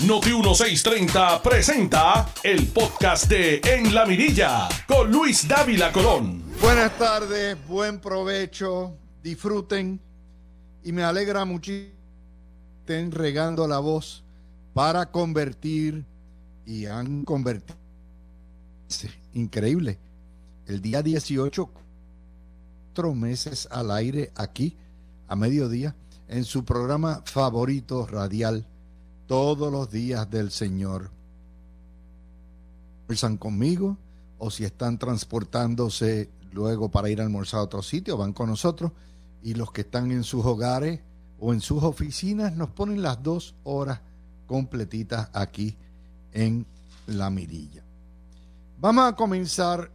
Noti 1630 presenta el podcast de En la Mirilla con Luis Dávila Colón. Buenas tardes, buen provecho, disfruten y me alegra muchísimo que estén regando la voz para convertir y han convertido. Increíble. El día 18, cuatro meses al aire aquí a mediodía en su programa favorito radial todos los días del Señor. Almuerzan conmigo o si están transportándose luego para ir a almorzar a otro sitio, van con nosotros y los que están en sus hogares o en sus oficinas nos ponen las dos horas completitas aquí en la mirilla. Vamos a comenzar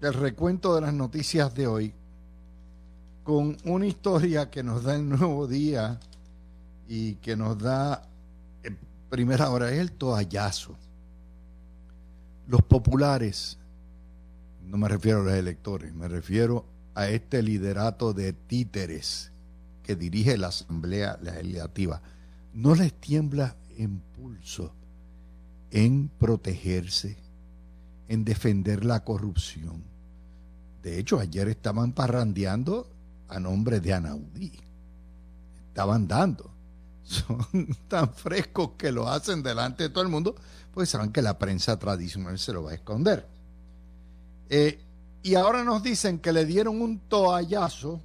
el recuento de las noticias de hoy con una historia que nos da el nuevo día y que nos da primera hora es el toallazo. Los populares, no me refiero a los electores, me refiero a este liderato de títeres que dirige la Asamblea Legislativa, no les tiembla impulso en protegerse, en defender la corrupción. De hecho, ayer estaban parrandeando a nombre de Anaudí. Estaban dando. Son tan frescos que lo hacen delante de todo el mundo, pues saben que la prensa tradicional se lo va a esconder. Eh, y ahora nos dicen que le dieron un toallazo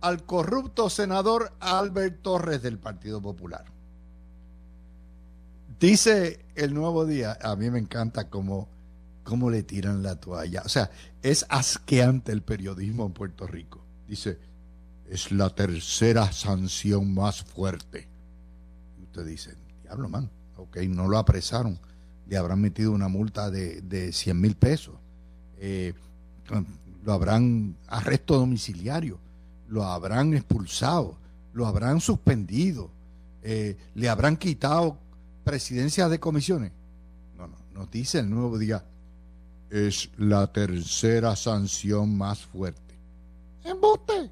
al corrupto senador Albert Torres del Partido Popular. Dice el nuevo día, a mí me encanta cómo, cómo le tiran la toalla. O sea, es asqueante el periodismo en Puerto Rico. Dice, es la tercera sanción más fuerte. Y usted dice, diablo, man, ok, no lo apresaron. Le habrán metido una multa de, de 100 mil pesos. Eh, lo habrán arresto domiciliario. Lo habrán expulsado. Lo habrán suspendido. Eh, le habrán quitado presidencias de comisiones. No, no, nos dice el nuevo día, es la tercera sanción más fuerte. Embuste.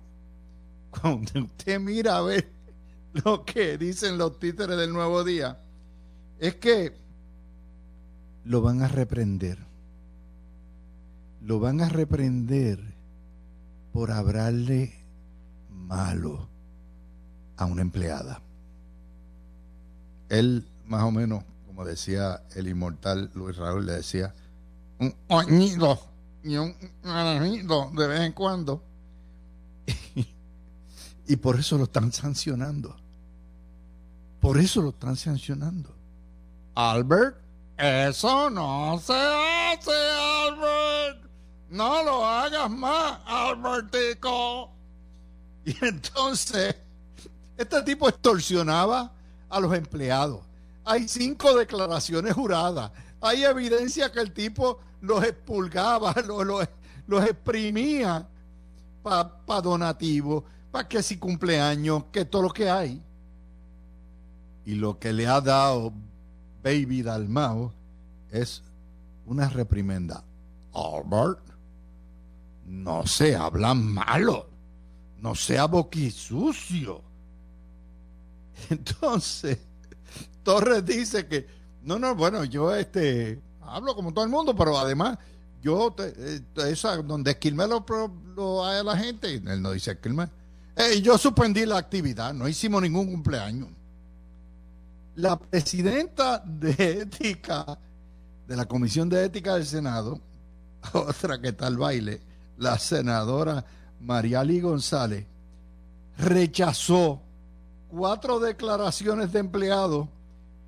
Cuando usted mira a ver lo que dicen los títeres del nuevo día, es que lo van a reprender. Lo van a reprender por hablarle malo a una empleada. Él más o menos, como decía el inmortal Luis Raúl, le decía, un oñido y un naranjito de vez en cuando. Y por eso lo están sancionando. Por eso lo están sancionando. Albert, eso no se hace, Albert. No lo hagas más, Albertico. Y entonces, este tipo extorsionaba a los empleados hay cinco declaraciones juradas. Hay evidencia que el tipo los expulgaba, los, los, exprimía para donativo, para que si cumpleaños, que todo lo que hay. Y lo que le ha dado Baby Dalmao es una reprimenda. Albert, no se habla malo, no sea boquisucio. Entonces, Torres dice que, no, no, bueno, yo este, hablo como todo el mundo, pero además yo, te, eh, esa, donde Esquilme lo, lo hay a la gente, él no dice Esquilme, yo suspendí la actividad, no hicimos ningún cumpleaños. La presidenta de ética, de la Comisión de Ética del Senado, otra que tal baile, la senadora Mariali González, rechazó cuatro declaraciones de empleados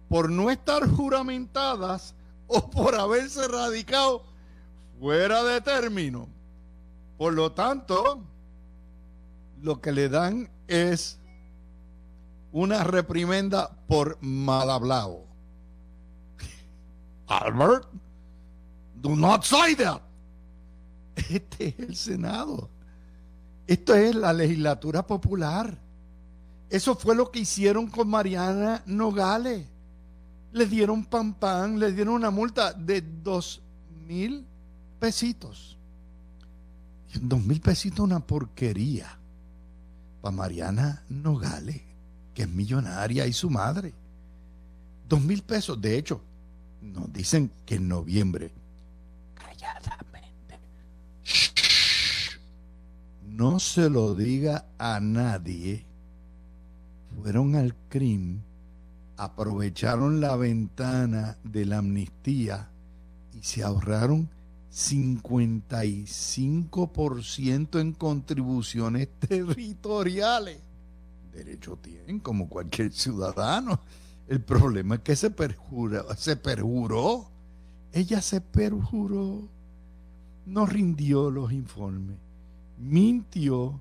por no estar juramentadas o por haberse radicado fuera de término. Por lo tanto, lo que le dan es una reprimenda por mal hablado. Albert, do not say that. Este es el Senado. Esto es la legislatura popular. Eso fue lo que hicieron con Mariana Nogales le dieron pan pan, le dieron una multa de dos mil pesitos. Dos mil pesitos una porquería. Para Mariana Nogales, que es millonaria, y su madre. Dos mil pesos. De hecho, nos dicen que en noviembre, calladamente, no se lo diga a nadie, fueron al crimen, aprovecharon la ventana de la amnistía y se ahorraron 55% en contribuciones territoriales. Derecho tienen como cualquier ciudadano. El problema es que se perjuró, se perjuró. Ella se perjuró. No rindió los informes. Mintió.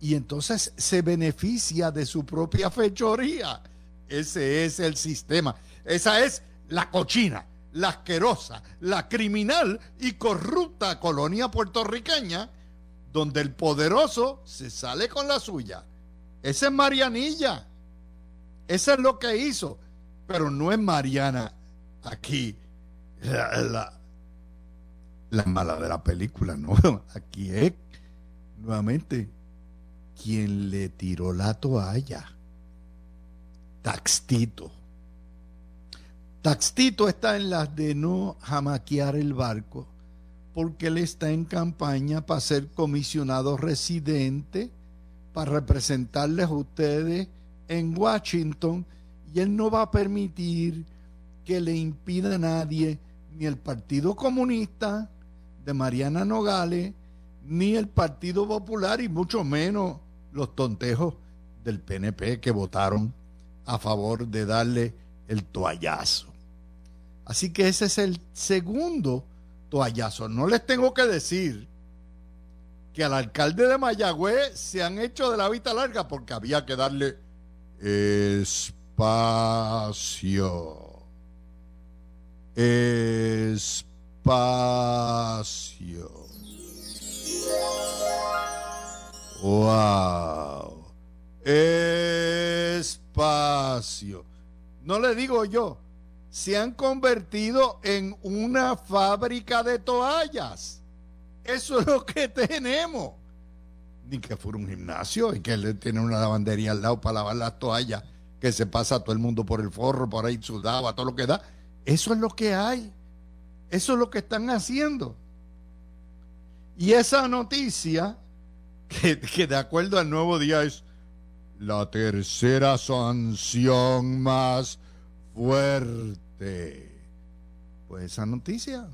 Y entonces se beneficia de su propia fechoría. Ese es el sistema. Esa es la cochina la asquerosa, la criminal y corrupta colonia puertorriqueña, donde el poderoso se sale con la suya. Esa es Marianilla. Eso es lo que hizo. Pero no es Mariana aquí la, la mala de la película, no. Aquí es nuevamente quien le tiró la toalla. Taxtito Taxtito está en las de no jamaquear el barco porque él está en campaña para ser comisionado residente, para representarles a ustedes en Washington y él no va a permitir que le impida a nadie, ni el Partido Comunista de Mariana Nogales, ni el Partido Popular y mucho menos los tontejos del PNP que votaron a favor de darle el toallazo. Así que ese es el segundo toallazo. No les tengo que decir que al alcalde de Mayagüez se han hecho de la vista larga porque había que darle espacio. Espacio. Wow. Espacio. No le digo yo, se han convertido en una fábrica de toallas. Eso es lo que tenemos. Ni que fuera un gimnasio y que le tiene una lavandería al lado para lavar las toallas, que se pasa a todo el mundo por el forro, por ahí sudado, a todo lo que da. Eso es lo que hay. Eso es lo que están haciendo. Y esa noticia, que, que de acuerdo al nuevo día es la tercera sanción más fuerte. Pues esa noticia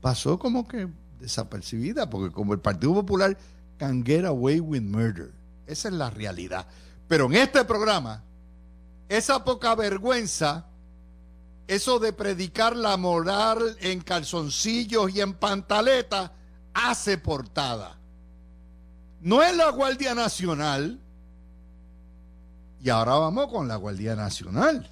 pasó como que desapercibida, porque como el Partido Popular can get away with murder. Esa es la realidad. Pero en este programa, esa poca vergüenza, eso de predicar la moral en calzoncillos y en pantaleta, hace portada. No es la Guardia Nacional, y ahora vamos con la Guardia Nacional.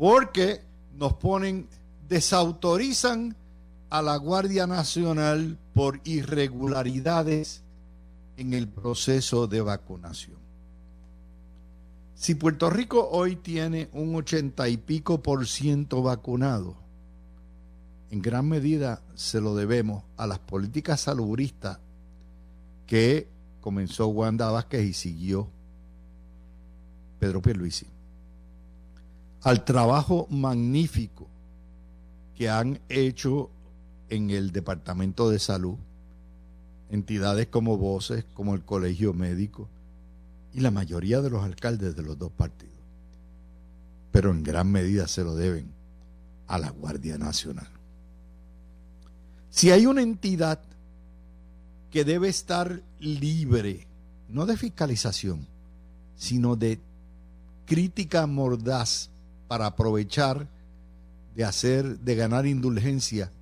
Porque nos ponen, desautorizan a la Guardia Nacional por irregularidades en el proceso de vacunación. Si Puerto Rico hoy tiene un ochenta y pico por ciento vacunado, en gran medida se lo debemos a las políticas salubristas que comenzó Wanda Vázquez y siguió Pedro Pierluisi, al trabajo magnífico que han hecho en el Departamento de Salud, entidades como Voces, como el Colegio Médico y la mayoría de los alcaldes de los dos partidos. Pero en gran medida se lo deben a la Guardia Nacional. Si hay una entidad que debe estar libre, no de fiscalización, sino de crítica mordaz para aprovechar de hacer, de ganar indulgencia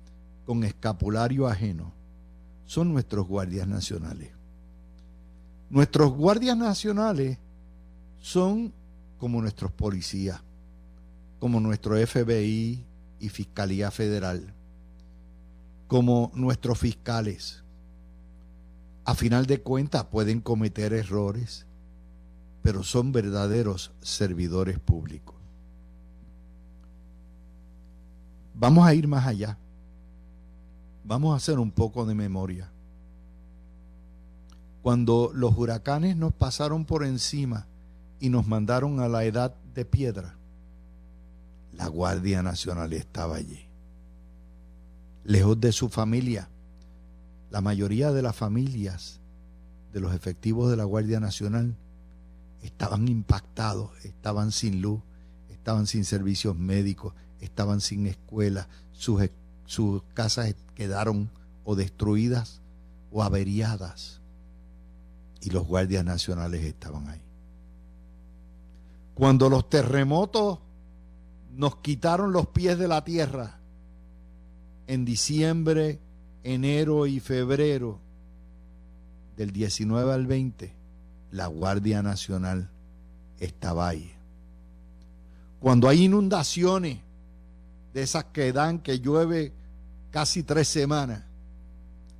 con escapulario ajeno, son nuestros guardias nacionales. Nuestros guardias nacionales son como nuestros policías, como nuestro FBI y Fiscalía Federal, como nuestros fiscales. A final de cuentas pueden cometer errores, pero son verdaderos servidores públicos. Vamos a ir más allá. Vamos a hacer un poco de memoria. Cuando los huracanes nos pasaron por encima y nos mandaron a la edad de piedra, la Guardia Nacional estaba allí. Lejos de su familia, la mayoría de las familias de los efectivos de la Guardia Nacional estaban impactados, estaban sin luz, estaban sin servicios médicos, estaban sin escuela, sus, sus casas quedaron o destruidas o averiadas y los guardias nacionales estaban ahí. Cuando los terremotos nos quitaron los pies de la tierra en diciembre, enero y febrero del 19 al 20, la Guardia Nacional estaba ahí. Cuando hay inundaciones de esas que dan que llueve casi tres semanas,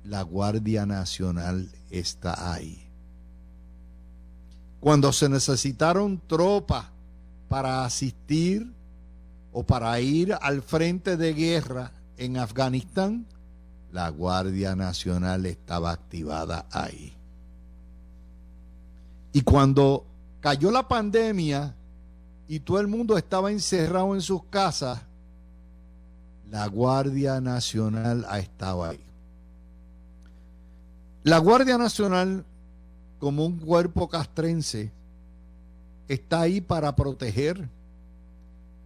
la Guardia Nacional está ahí. Cuando se necesitaron tropas para asistir o para ir al frente de guerra en Afganistán, la Guardia Nacional estaba activada ahí. Y cuando cayó la pandemia y todo el mundo estaba encerrado en sus casas, la Guardia Nacional ha estado ahí. La Guardia Nacional, como un cuerpo castrense, está ahí para proteger,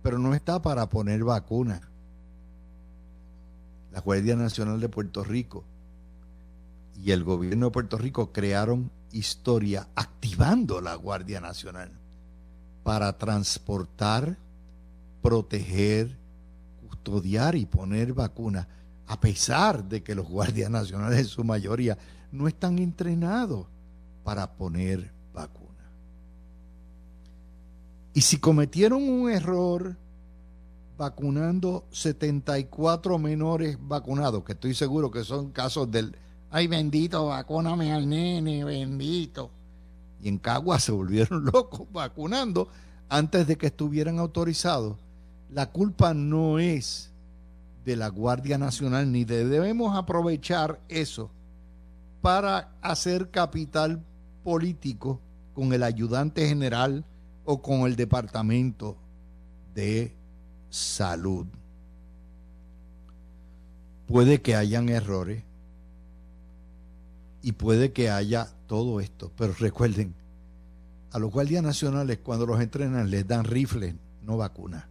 pero no está para poner vacuna. La Guardia Nacional de Puerto Rico y el gobierno de Puerto Rico crearon historia activando la Guardia Nacional para transportar, proteger, y poner vacuna, a pesar de que los guardias nacionales en su mayoría no están entrenados para poner vacuna. Y si cometieron un error vacunando 74 menores vacunados, que estoy seguro que son casos del, ay bendito, vacúname al nene, bendito. Y en Cagua se volvieron locos vacunando antes de que estuvieran autorizados. La culpa no es de la Guardia Nacional, ni debemos aprovechar eso para hacer capital político con el ayudante general o con el departamento de salud. Puede que hayan errores y puede que haya todo esto, pero recuerden, a los guardias nacionales cuando los entrenan les dan rifles, no vacunas,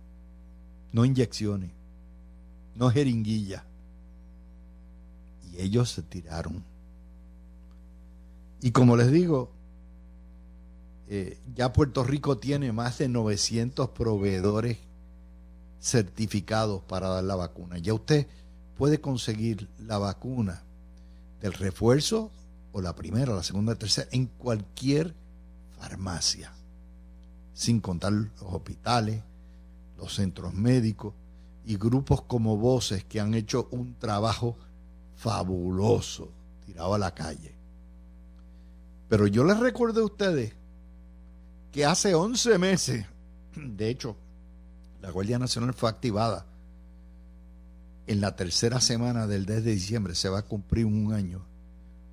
no inyecciones, no jeringuillas. Y ellos se tiraron y como les digo, eh, ya Puerto Rico tiene más de 900 proveedores certificados para dar la vacuna. Ya usted puede conseguir la vacuna del refuerzo o la primera, la segunda, la tercera, en cualquier farmacia, sin contar los hospitales, los centros médicos y grupos como Voces que han hecho un trabajo fabuloso tirado a la calle. Pero yo les recuerdo a ustedes que hace 11 meses, de hecho, la Guardia Nacional fue activada en la tercera semana del 10 de diciembre, se va a cumplir un año,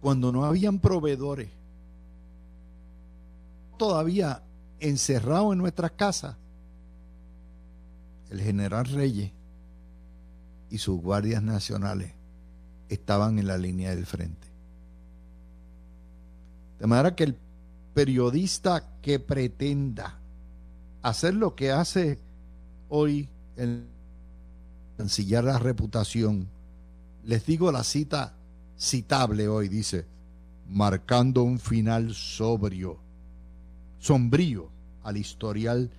cuando no habían proveedores, todavía encerrados en nuestras casas, el general Reyes y sus guardias nacionales estaban en la línea del frente. De manera que el periodista que pretenda hacer lo que hace hoy el ensillar la reputación, les digo la cita citable hoy, dice, marcando un final sobrio, sombrío al historial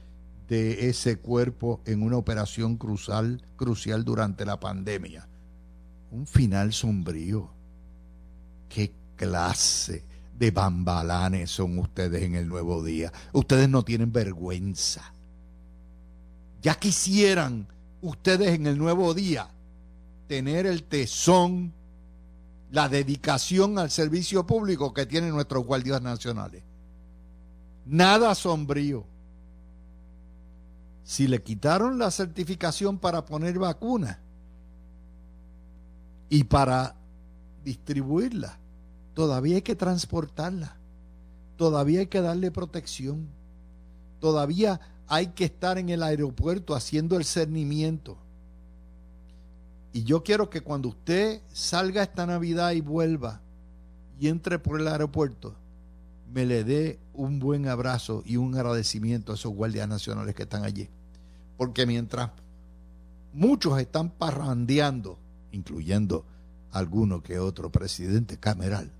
de ese cuerpo en una operación crucial, crucial durante la pandemia. Un final sombrío. ¿Qué clase de bambalanes son ustedes en el nuevo día. Ustedes no tienen vergüenza. Ya quisieran ustedes en el nuevo día tener el tesón, la dedicación al servicio público que tienen nuestros guardias nacionales. Nada sombrío. Si le quitaron la certificación para poner vacuna y para distribuirla, todavía hay que transportarla, todavía hay que darle protección, Todavía hay que estar en el aeropuerto haciendo el cernimiento. Y yo quiero que cuando usted salga esta Navidad y vuelva y entre por el aeropuerto, me le dé un buen abrazo y un agradecimiento a esos guardias nacionales que están allí. Porque mientras muchos están parrandeando, incluyendo alguno que otro presidente cameral,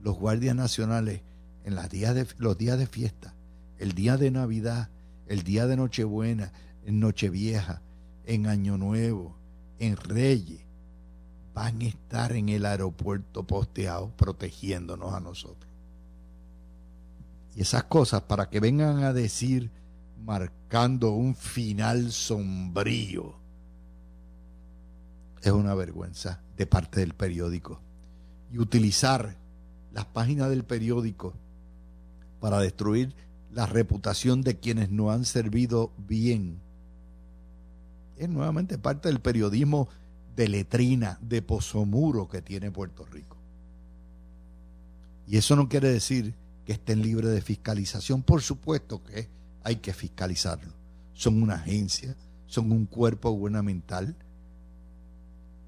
los guardias nacionales en los días de, fiesta, el día de Navidad, el día de Nochebuena, en Nochevieja, en Año Nuevo, en Reyes, van a estar en el aeropuerto posteado protegiéndonos a nosotros. Y esas cosas para que vengan a decir, marcando un final sombrío, es una vergüenza de parte del periódico. Y utilizar las páginas del periódico para destruir la reputación de quienes no han servido bien es nuevamente parte del periodismo de letrina, de pozomuro que tiene Puerto Rico. Y eso no quiere decir que estén libres de fiscalización. Por supuesto que hay que fiscalizarlo. Son una agencia, son un cuerpo gubernamental.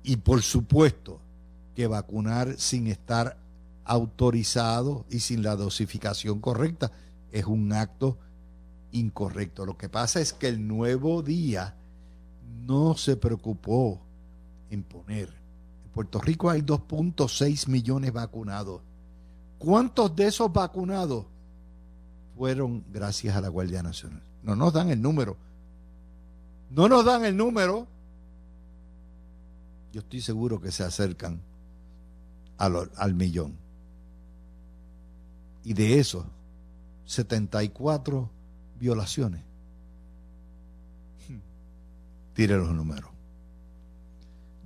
Y por supuesto que vacunar sin estar autorizado y sin la dosificación correcta es un acto incorrecto. Lo que pasa es que el nuevo día no se preocupó en poner. En Puerto Rico hay 2.6 millones vacunados. ¿Cuántos de esos vacunados fueron gracias a la Guardia Nacional? No nos dan el número. No nos dan el número. Yo estoy seguro que se acercan al, al millón. Y de esos, 74 violaciones tire los números.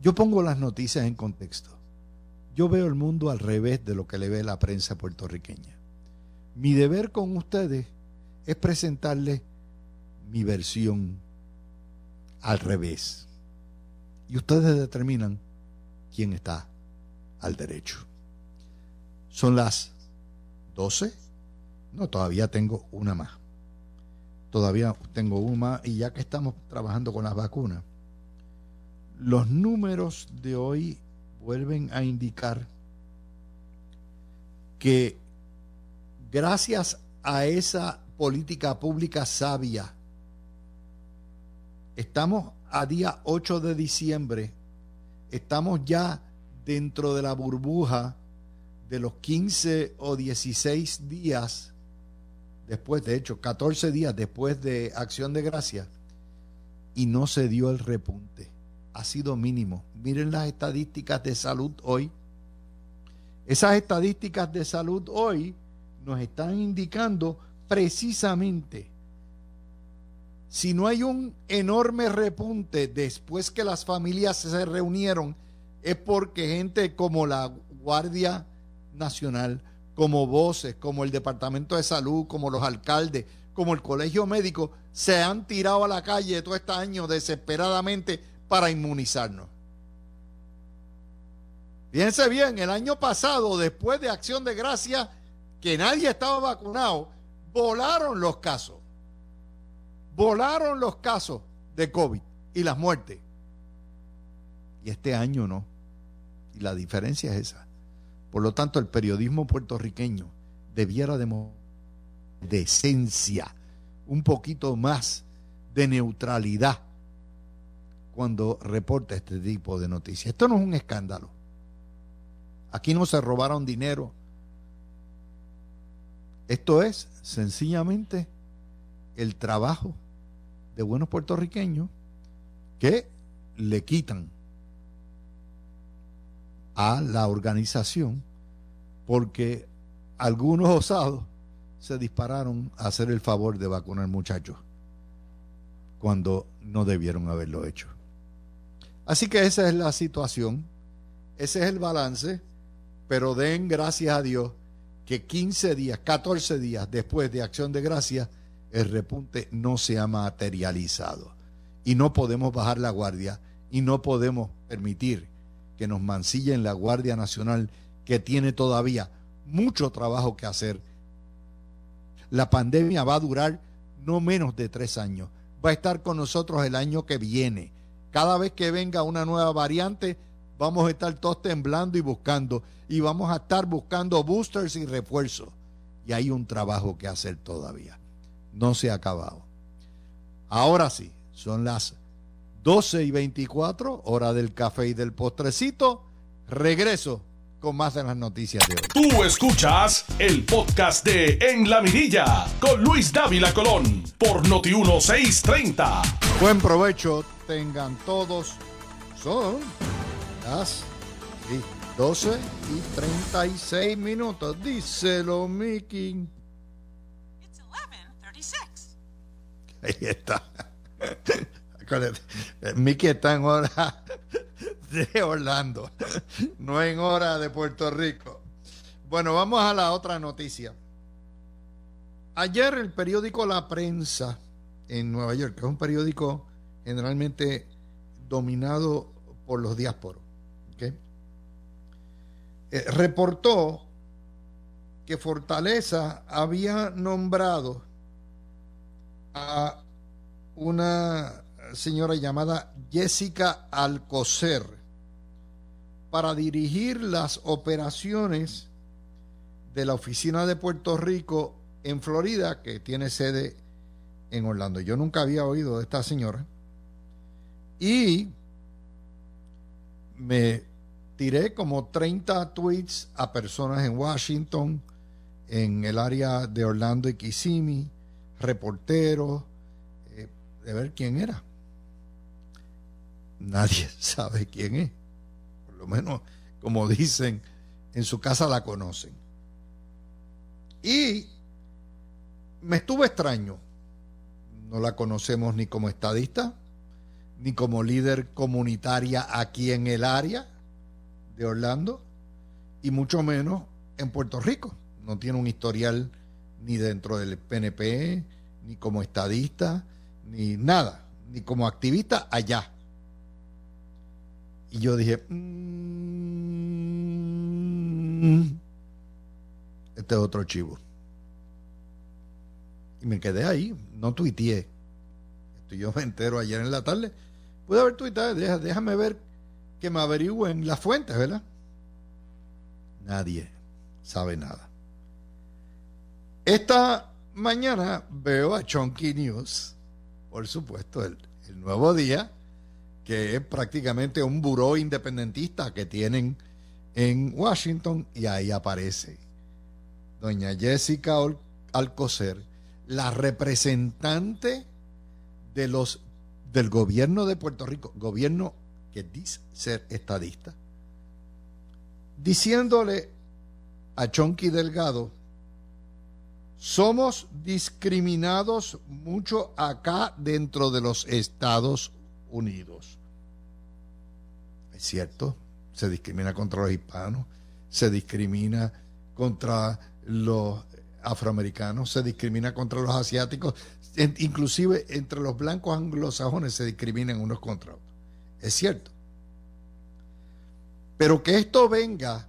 Yo pongo las noticias en contexto. Yo veo el mundo al revés de lo que le ve la prensa puertorriqueña. Mi deber con ustedes es presentarles mi versión al revés. Y ustedes determinan quién está al derecho. Son las 12. No, todavía tengo una más todavía tengo una y ya que estamos trabajando con las vacunas, los números de hoy vuelven a indicar que gracias a esa política pública sabia, estamos a día 8 de diciembre, estamos ya dentro de la burbuja de los 15 o 16 días después, de hecho, 14 días después de Acción de Gracia, y no se dio el repunte. Ha sido mínimo. Miren las estadísticas de salud hoy. Esas estadísticas de salud hoy nos están indicando precisamente si no hay un enorme repunte después que las familias se reunieron, es porque gente como la Guardia Nacional, como voces, como el Departamento de Salud, como los alcaldes, como el Colegio Médico, se han tirado a la calle todo este año desesperadamente para inmunizarnos. Fíjense bien, el año pasado, después de Acción de Gracia, que nadie estaba vacunado, volaron los casos. Volaron los casos de COVID y las muertes. Y este año no. Y la diferencia es esa. Por lo tanto, el periodismo puertorriqueño debiera de esencia, un poquito más de neutralidad cuando reporta este tipo de noticias. Esto no es un escándalo. Aquí no se robaron dinero. Esto es sencillamente el trabajo de buenos puertorriqueños que le quitan a la organización porque algunos osados se dispararon a hacer el favor de vacunar muchachos cuando no debieron haberlo hecho. Así que esa es la situación, ese es el balance, pero den gracias a Dios que 15 días, 14 días después de acción de gracias, el repunte no se ha materializado. Y no podemos bajar la guardia y no podemos permitir que nos mancille en la Guardia Nacional, que tiene todavía mucho trabajo que hacer. La pandemia va a durar no menos de tres años. Va a estar con nosotros el año que viene. Cada vez que venga una nueva variante, vamos a estar todos temblando y buscando. Y vamos a estar buscando boosters y refuerzos. Y hay un trabajo que hacer todavía. No se ha acabado. Ahora sí, son las 12 y 24, hora del café y del postrecito. Regreso con más de las noticias de hoy. Tú escuchas el podcast de En la Mirilla con Luis Dávila Colón por Noti 1630. Buen provecho tengan todos. Son las 12 y 36 minutos. Díselo, Mickey. It's 11:36. Ahí está. Mickey está en hora de Orlando, no en hora de Puerto Rico. Bueno, vamos a la otra noticia. Ayer el periódico La Prensa en Nueva York, que es un periódico generalmente dominado por los diásporos. Eh, reportó que Fortaleza había nombrado a una señora llamada Jessica Alcocer para dirigir las operaciones de la oficina de Puerto Rico en Florida, que tiene sede en Orlando. Yo nunca había oído de esta señora. Y me tiré como 30 tweets a personas en Washington, en el área de Orlando y Kissimmee, reporteros, eh, de ver quién era. Nadie sabe quién es. Por lo menos, como dicen, en su casa la conocen. Y me estuvo extraño. No la conocemos ni como estadista, ni como líder comunitaria aquí en el área de Orlando, y mucho menos en Puerto Rico. No tiene un historial ni dentro del PNP, ni como estadista, ni nada, ni como activista allá. Y yo dije, "Mm, este es otro chivo. Y me quedé ahí, no tuiteé. Esto yo me entero ayer en la tarde. Pude haber tuiteado, déjame ver que me averigüen las fuentes, ¿verdad? Nadie sabe nada. Esta mañana veo a Chunky News, por supuesto, el, el nuevo día, que es prácticamente un buró independentista que tienen en Washington, y ahí aparece doña Jessica Al- Alcocer, la representante de los del gobierno de Puerto Rico, gobierno que dice ser estadista, diciéndole a Chonky Delgado, somos discriminados mucho acá dentro de los Estados Unidos. Es cierto, se discrimina contra los hispanos, se discrimina contra los afroamericanos, se discrimina contra los asiáticos, inclusive entre los blancos anglosajones se discriminan unos contra otros. Es cierto. Pero que esto venga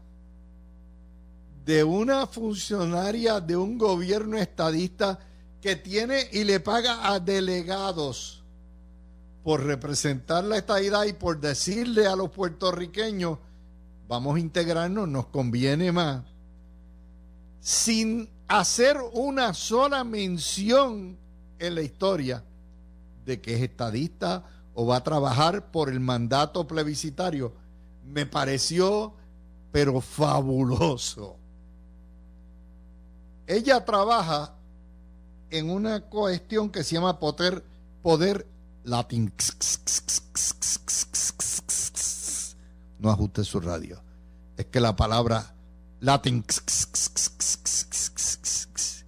de una funcionaria de un gobierno estadista que tiene y le paga a delegados por representar la estadidad y por decirle a los puertorriqueños, vamos a integrarnos, nos conviene más, sin hacer una sola mención en la historia de que es estadista o va a trabajar por el mandato plebiscitario, me pareció pero fabuloso. Ella trabaja en una cuestión que se llama poder, poder latín. No ajuste su radio. Es que la palabra latín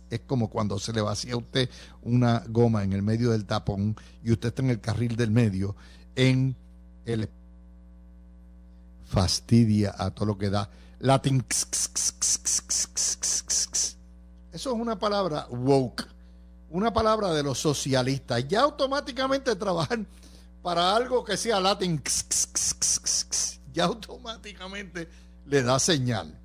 es como cuando se le vacía a usted una goma en el medio del tapón y usted está en el carril del medio en el fastidia a todo lo que da latín eso es una palabra woke una palabra de los socialistas ya automáticamente trabajan para algo que sea latín ya automáticamente le da señal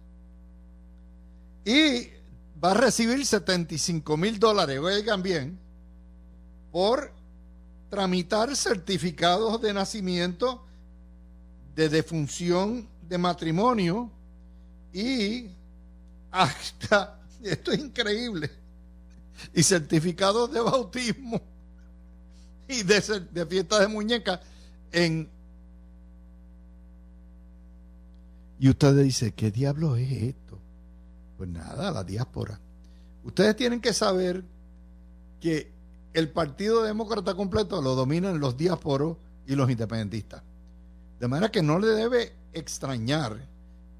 y va a recibir 75 mil dólares, oigan bien, por tramitar certificados de nacimiento, de defunción de matrimonio y hasta, esto es increíble, y certificados de bautismo y de, fiesta de muñeca en... Y usted dice, ¿qué diablo es esto? Pues nada, la diáspora. Ustedes tienen que saber que el Partido Demócrata completo lo dominan los diásporos y los independentistas. De manera que no le debe extrañar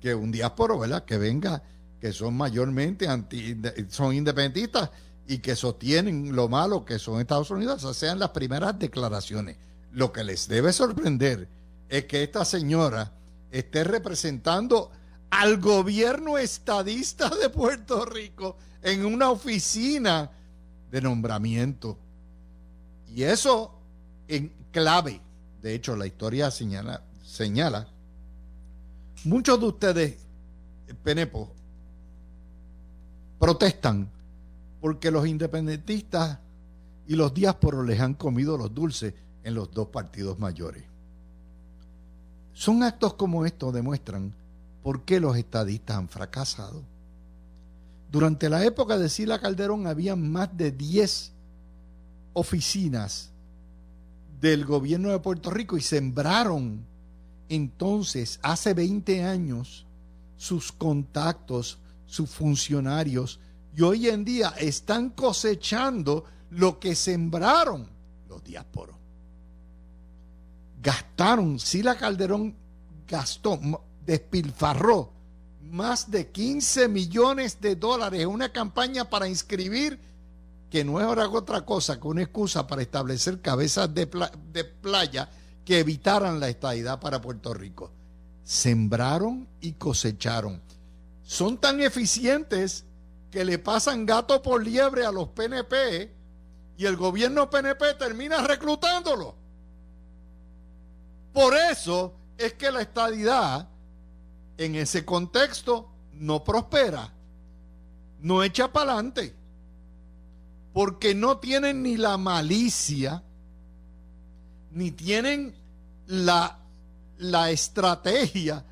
que un diásporo, ¿verdad? Que venga, que son mayormente anti, son independentistas y que sostienen lo malo que son Estados Unidos, esas sean las primeras declaraciones. Lo que les debe sorprender es que esta señora esté representando al gobierno estadista de Puerto Rico en una oficina de nombramiento. Y eso en clave. De hecho, la historia señala, señala muchos de ustedes, Penepo, protestan porque los independentistas y los diásporos les han comido los dulces en los dos partidos mayores. Son actos como estos demuestran por qué los estadistas han fracasado. Durante la época de Sila Calderón había más de 10 oficinas del gobierno de Puerto Rico y sembraron entonces, hace 20 años, sus contactos, sus funcionarios, y hoy en día están cosechando lo que sembraron los diásporos. Gastaron, Sila Calderón gastó, despilfarró más de 15 millones de dólares en una campaña para inscribir que no es ahora otra cosa que una excusa para establecer cabezas de, de playa que evitaran la estadidad para Puerto Rico. Sembraron y cosecharon. Son tan eficientes que le pasan gato por liebre a los PNP y el gobierno PNP termina reclutándolo. Por eso es que la estadidad en ese contexto no prospera, no echa para adelante, porque no tienen ni la malicia, ni tienen la, la estrategia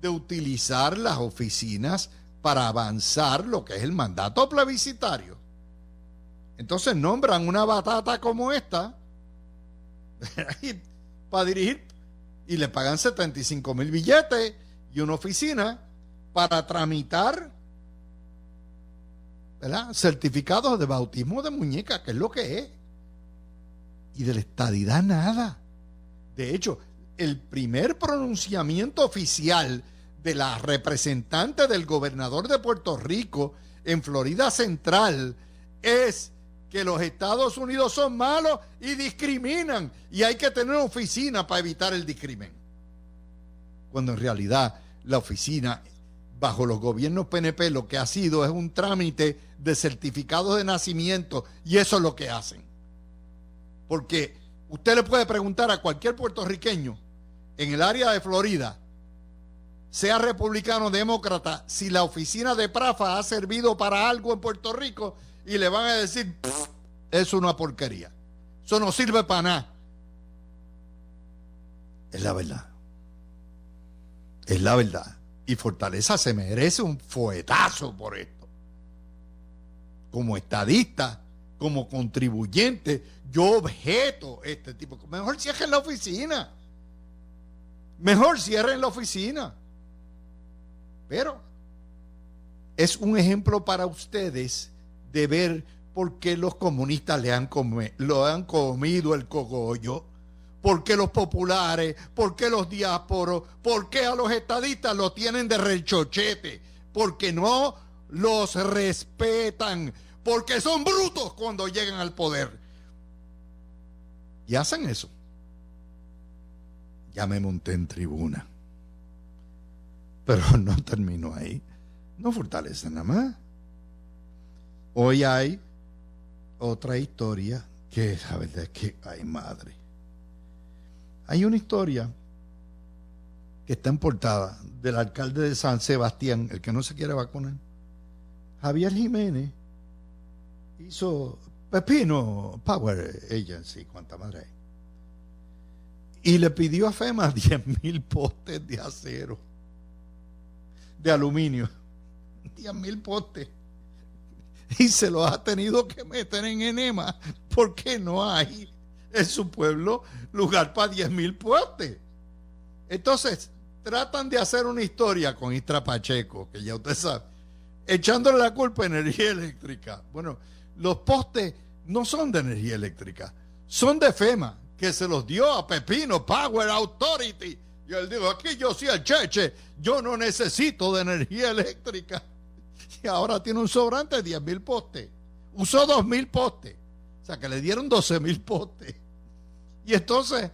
de utilizar las oficinas para avanzar lo que es el mandato plebiscitario. Entonces nombran una batata como esta para dirigir y le pagan 75 mil billetes y una oficina para tramitar certificados de bautismo de muñeca, que es lo que es. Y de la estadidad nada. De hecho, el primer pronunciamiento oficial de la representante del gobernador de Puerto Rico en Florida Central es que los Estados Unidos son malos y discriminan y hay que tener oficina para evitar el discrimen. Cuando en realidad la oficina bajo los gobiernos PNP lo que ha sido es un trámite de certificados de nacimiento y eso es lo que hacen. Porque usted le puede preguntar a cualquier puertorriqueño en el área de Florida, sea republicano o demócrata, si la oficina de Prafa ha servido para algo en Puerto Rico y le van a decir, "Pff, es una porquería. Eso no sirve para nada. Es la verdad. Es la verdad. Y Fortaleza se merece un fuetazo por esto. Como estadista, como contribuyente, yo objeto este tipo. Mejor cierren la oficina. Mejor cierren la oficina. Pero es un ejemplo para ustedes de ver por qué los comunistas le lo han comido el cogollo, por qué los populares, por qué los diásporos, por qué a los estadistas lo tienen de rechochete, porque no los respetan, porque son brutos cuando llegan al poder. Y hacen eso. Ya me monté en tribuna. Pero no termino ahí. No fortalece nada más. Hoy hay otra historia que la verdad es que, ay madre. Hay una historia que está en portada del alcalde de San Sebastián, el que no se quiere vacunar. Javier Jiménez hizo Pepino Power Agency, cuánta madre hay. Y le pidió a FEMA 10 mil postes de acero, de aluminio. 10 mil postes. Y se los ha tenido que meter en enema porque no hay en su pueblo lugar para 10 mil postes. Entonces, tratan de hacer una historia con Istra Pacheco, que ya usted sabe, echándole la culpa a energía eléctrica. Bueno, los postes no son de energía eléctrica, son de FEMA, que se los dio a Pepino Power Authority. Y él dijo, aquí yo soy el cheche, yo no necesito de energía eléctrica. Y ahora tiene un sobrante de 10 mil postes. Usó 2 mil postes. O sea, que le dieron 12 mil postes. Y entonces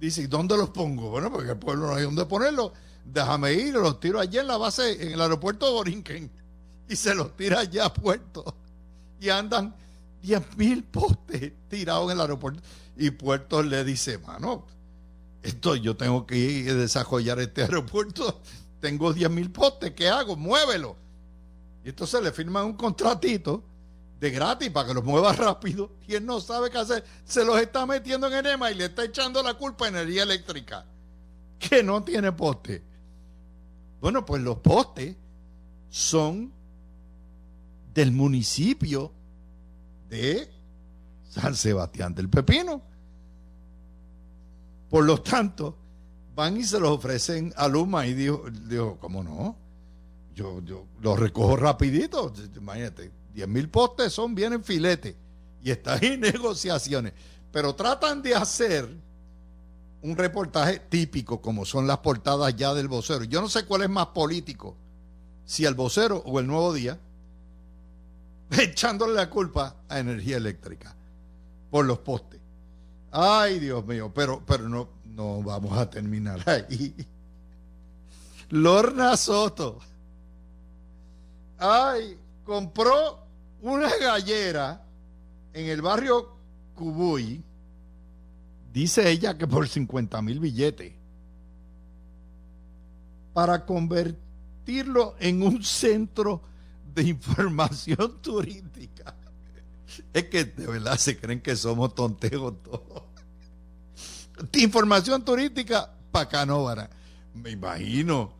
dice, ¿dónde los pongo? Bueno, porque el pueblo no hay dónde ponerlos. Déjame ir, los tiro allí en la base, en el aeropuerto de Borinquen. Y se los tira allá a puerto. Y andan 10 mil postes tirados en el aeropuerto. Y Puerto le dice, mano, esto yo tengo que ir a desarrollar este aeropuerto. Tengo 10 mil postes, ¿qué hago? Muévelo. Y entonces le firman un contratito de gratis para que los mueva rápido. Y él no sabe qué hacer. Se los está metiendo en enema y le está echando la culpa a energía eléctrica. Que no tiene poste. Bueno, pues los postes son del municipio de San Sebastián del Pepino. Por lo tanto, van y se los ofrecen a Luma y dijo, dijo ¿cómo no? Yo, yo los recojo rapidito. Imagínate, 10 mil postes son bien en filete y están en negociaciones. Pero tratan de hacer un reportaje típico, como son las portadas ya del vocero. Yo no sé cuál es más político, si el vocero o el nuevo día, echándole la culpa a energía eléctrica por los postes. Ay, Dios mío, pero, pero no, no vamos a terminar ahí. Lorna Soto. Ay, compró una gallera en el barrio Cubuy. Dice ella que por 50 mil billetes. Para convertirlo en un centro de información turística. Es que de verdad se creen que somos tonteos todos. Información turística para Canóvara. Me imagino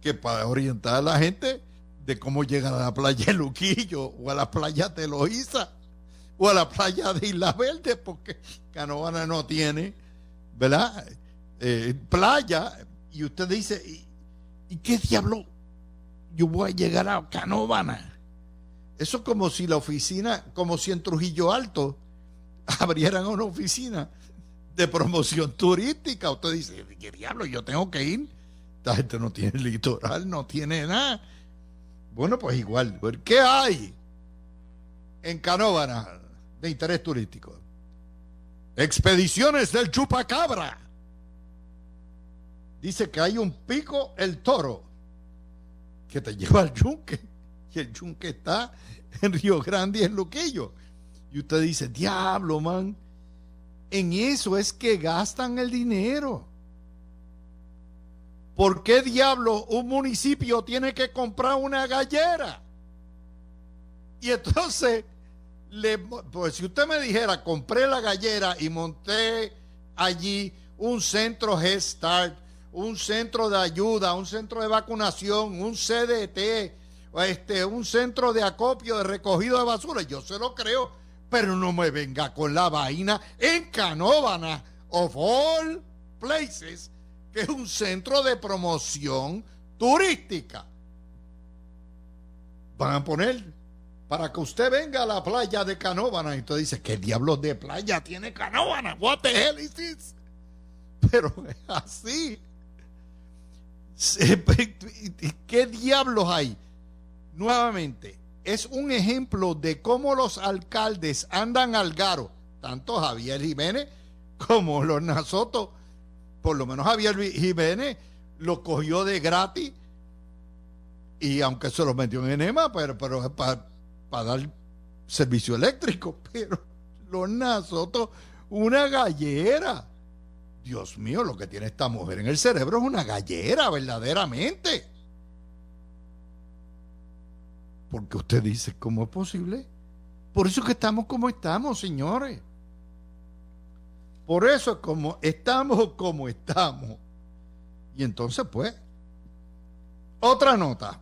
que para orientar a la gente de cómo llegar a la playa de Luquillo o a la playa de Loíza o a la playa de Isla Verde, porque Canóvara no tiene, ¿verdad? Eh, playa. Y usted dice, ¿y, ¿y qué diablo? Yo voy a llegar a Canóvana. Eso es como si la oficina, como si en Trujillo Alto abrieran una oficina de promoción turística. Usted dice, ¿qué diablo? Yo tengo que ir. Esta gente no tiene litoral, no tiene nada. Bueno, pues igual. ¿Qué hay en Canóvana de interés turístico? Expediciones del Chupacabra. Dice que hay un pico el toro que te lleva al yunque. Y el yunque está en Río Grande y en Luquillo. Y usted dice, diablo, man. En eso es que gastan el dinero. ¿Por qué diablo un municipio tiene que comprar una gallera? Y entonces, le, pues si usted me dijera, compré la gallera y monté allí un centro Head Start, un centro de ayuda, un centro de vacunación, un CDT, este, un centro de acopio de recogido de basura, yo se lo creo, pero no me venga con la vaina en Canóvana, of all places, que es un centro de promoción turística. Van a poner para que usted venga a la playa de Canóvana y usted dice, ¿qué diablos de playa tiene Canóvana? What the hell is this? Pero es así. ¿Qué diablos hay? Nuevamente, es un ejemplo de cómo los alcaldes andan al garo, tanto Javier Jiménez como los Nasoto, por lo menos Javier Jiménez lo cogió de gratis y aunque se lo metió en enema, pero, pero para, para dar servicio eléctrico, pero los Nasoto, una gallera. Dios mío, lo que tiene esta mujer en el cerebro es una gallera, verdaderamente. Porque usted dice, ¿cómo es posible Por eso es que estamos como estamos, señores. Por eso es como estamos como estamos. Y entonces, pues, otra nota.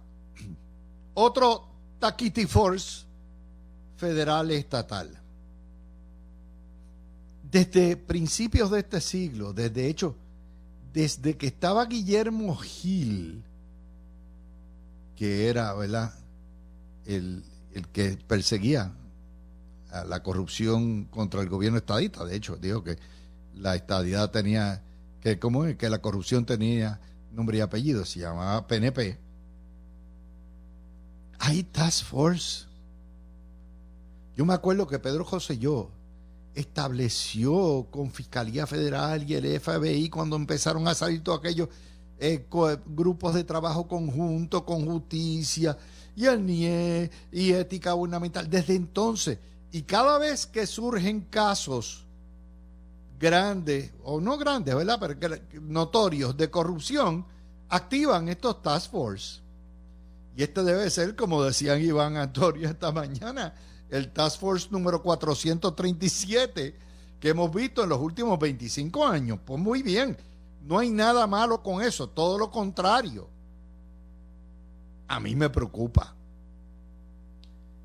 Otro Taquiti Force federal estatal. Desde principios de este siglo, desde hecho, desde que estaba Guillermo Gil, que era, ¿verdad? El, el que perseguía la corrupción contra el gobierno estadista. De hecho, dijo que la estadidad tenía, que como es, que la corrupción tenía nombre y apellido, se llamaba PNP. Hay task force. Yo me acuerdo que Pedro José yo estableció con Fiscalía Federal y el FBI cuando empezaron a salir todos aquellos eh, grupos de trabajo conjunto con justicia y el NIE y ética gubernamental. Desde entonces, y cada vez que surgen casos grandes, o no grandes, ¿verdad? Pero notorios de corrupción, activan estos task force. Y este debe ser, como decían Iván Antonio esta mañana, el Task Force número 437 que hemos visto en los últimos 25 años. Pues muy bien, no hay nada malo con eso, todo lo contrario. A mí me preocupa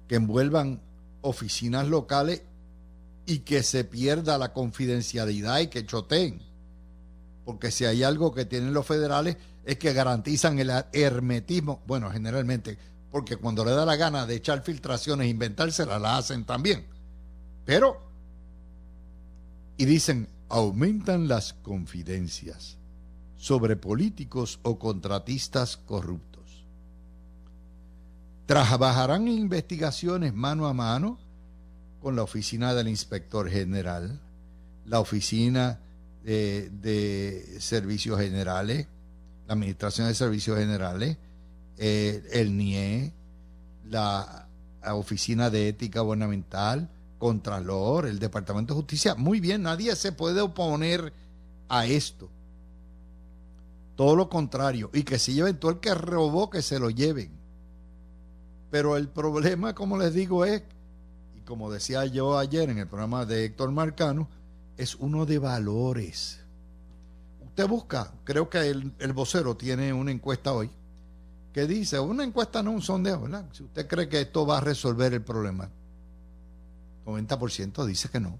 que envuelvan oficinas locales y que se pierda la confidencialidad y que choteen. Porque si hay algo que tienen los federales es que garantizan el hermetismo, bueno, generalmente, porque cuando le da la gana de echar filtraciones e inventárselas, la hacen también. Pero, y dicen, aumentan las confidencias sobre políticos o contratistas corruptos. Trabajarán investigaciones mano a mano con la oficina del inspector general, la oficina de, de servicios generales, la Administración de Servicios Generales, eh, el NIE, la, Oficina de Ética Gubernamental, Contralor, el Departamento de Justicia. Muy bien, nadie se puede oponer a esto. Todo lo contrario. Y que si lleven todo el que robó, que se lo lleven. Pero el problema, como les digo, es, y como decía yo ayer en el programa de Héctor Marcano, es uno de valores usted busca, creo que el, vocero tiene una encuesta hoy que dice, una encuesta no un sondeo, ¿verdad? Si usted cree que esto va a resolver el problema, 90% dice que no.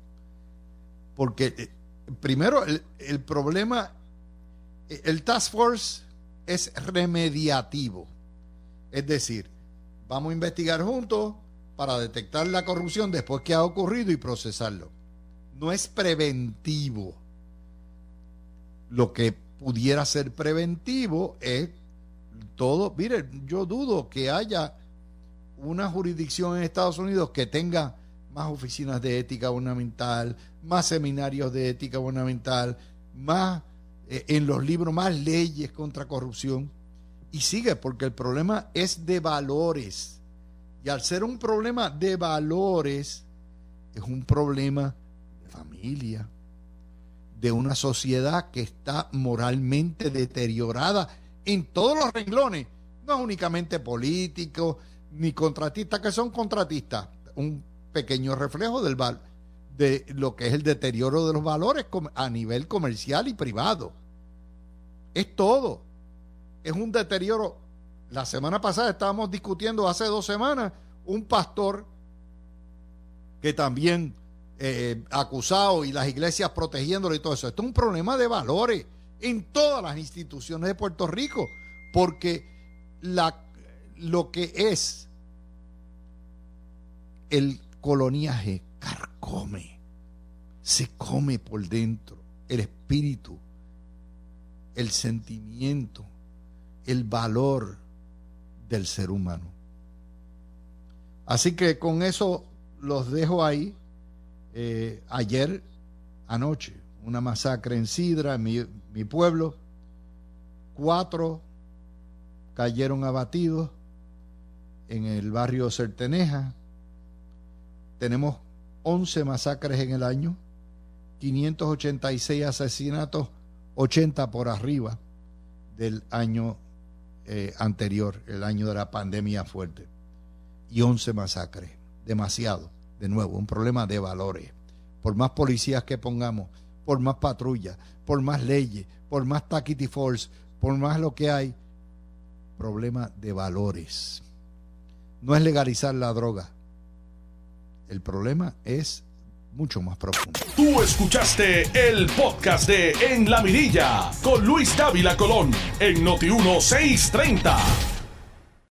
Porque eh, primero el, el problema, el task force es remediativo. Es decir, vamos a investigar juntos para detectar la corrupción después que ha ocurrido y procesarlo. No es preventivo lo que pudiera ser preventivo es todo. Mire, yo dudo que haya una jurisdicción en Estados Unidos que tenga más oficinas de ética gubernamental, más seminarios de ética gubernamental, más eh, en los libros, más leyes contra corrupción. Y sigue, porque el problema es de valores. Y al ser un problema de valores, es un problema de familia, de una sociedad que está moralmente deteriorada en todos los renglones, no únicamente políticos ni contratistas, que son contratistas, un pequeño reflejo del de lo que es el deterioro de los valores a nivel comercial y privado. Es todo. Es un deterioro. La semana pasada estábamos discutiendo, hace dos semanas, un pastor que también eh, acusado y las iglesias protegiéndolo y todo eso. Esto es un problema de valores en todas las instituciones de Puerto Rico, porque lo que es el coloniaje carcome, se come por dentro el espíritu, el sentimiento, el valor del ser humano. Así que con eso los dejo ahí eh, ayer, anoche, una masacre en Sidra, en mi, pueblo. Cuatro cayeron abatidos en el barrio Certeneja. Tenemos 11 masacres en el año, 586 asesinatos, 80 por arriba del año eh, anterior, el año de la pandemia fuerte, y 11 masacres, demasiado de nuevo, un problema de valores. Por más policías que pongamos, por más patrullas, por más leyes, por más taquity force, por más lo que hay, problema de valores. No es legalizar la droga. El problema es mucho más profundo. Tú escuchaste el podcast de En la Mirilla con Luis Dávila Colón en Noti 1630.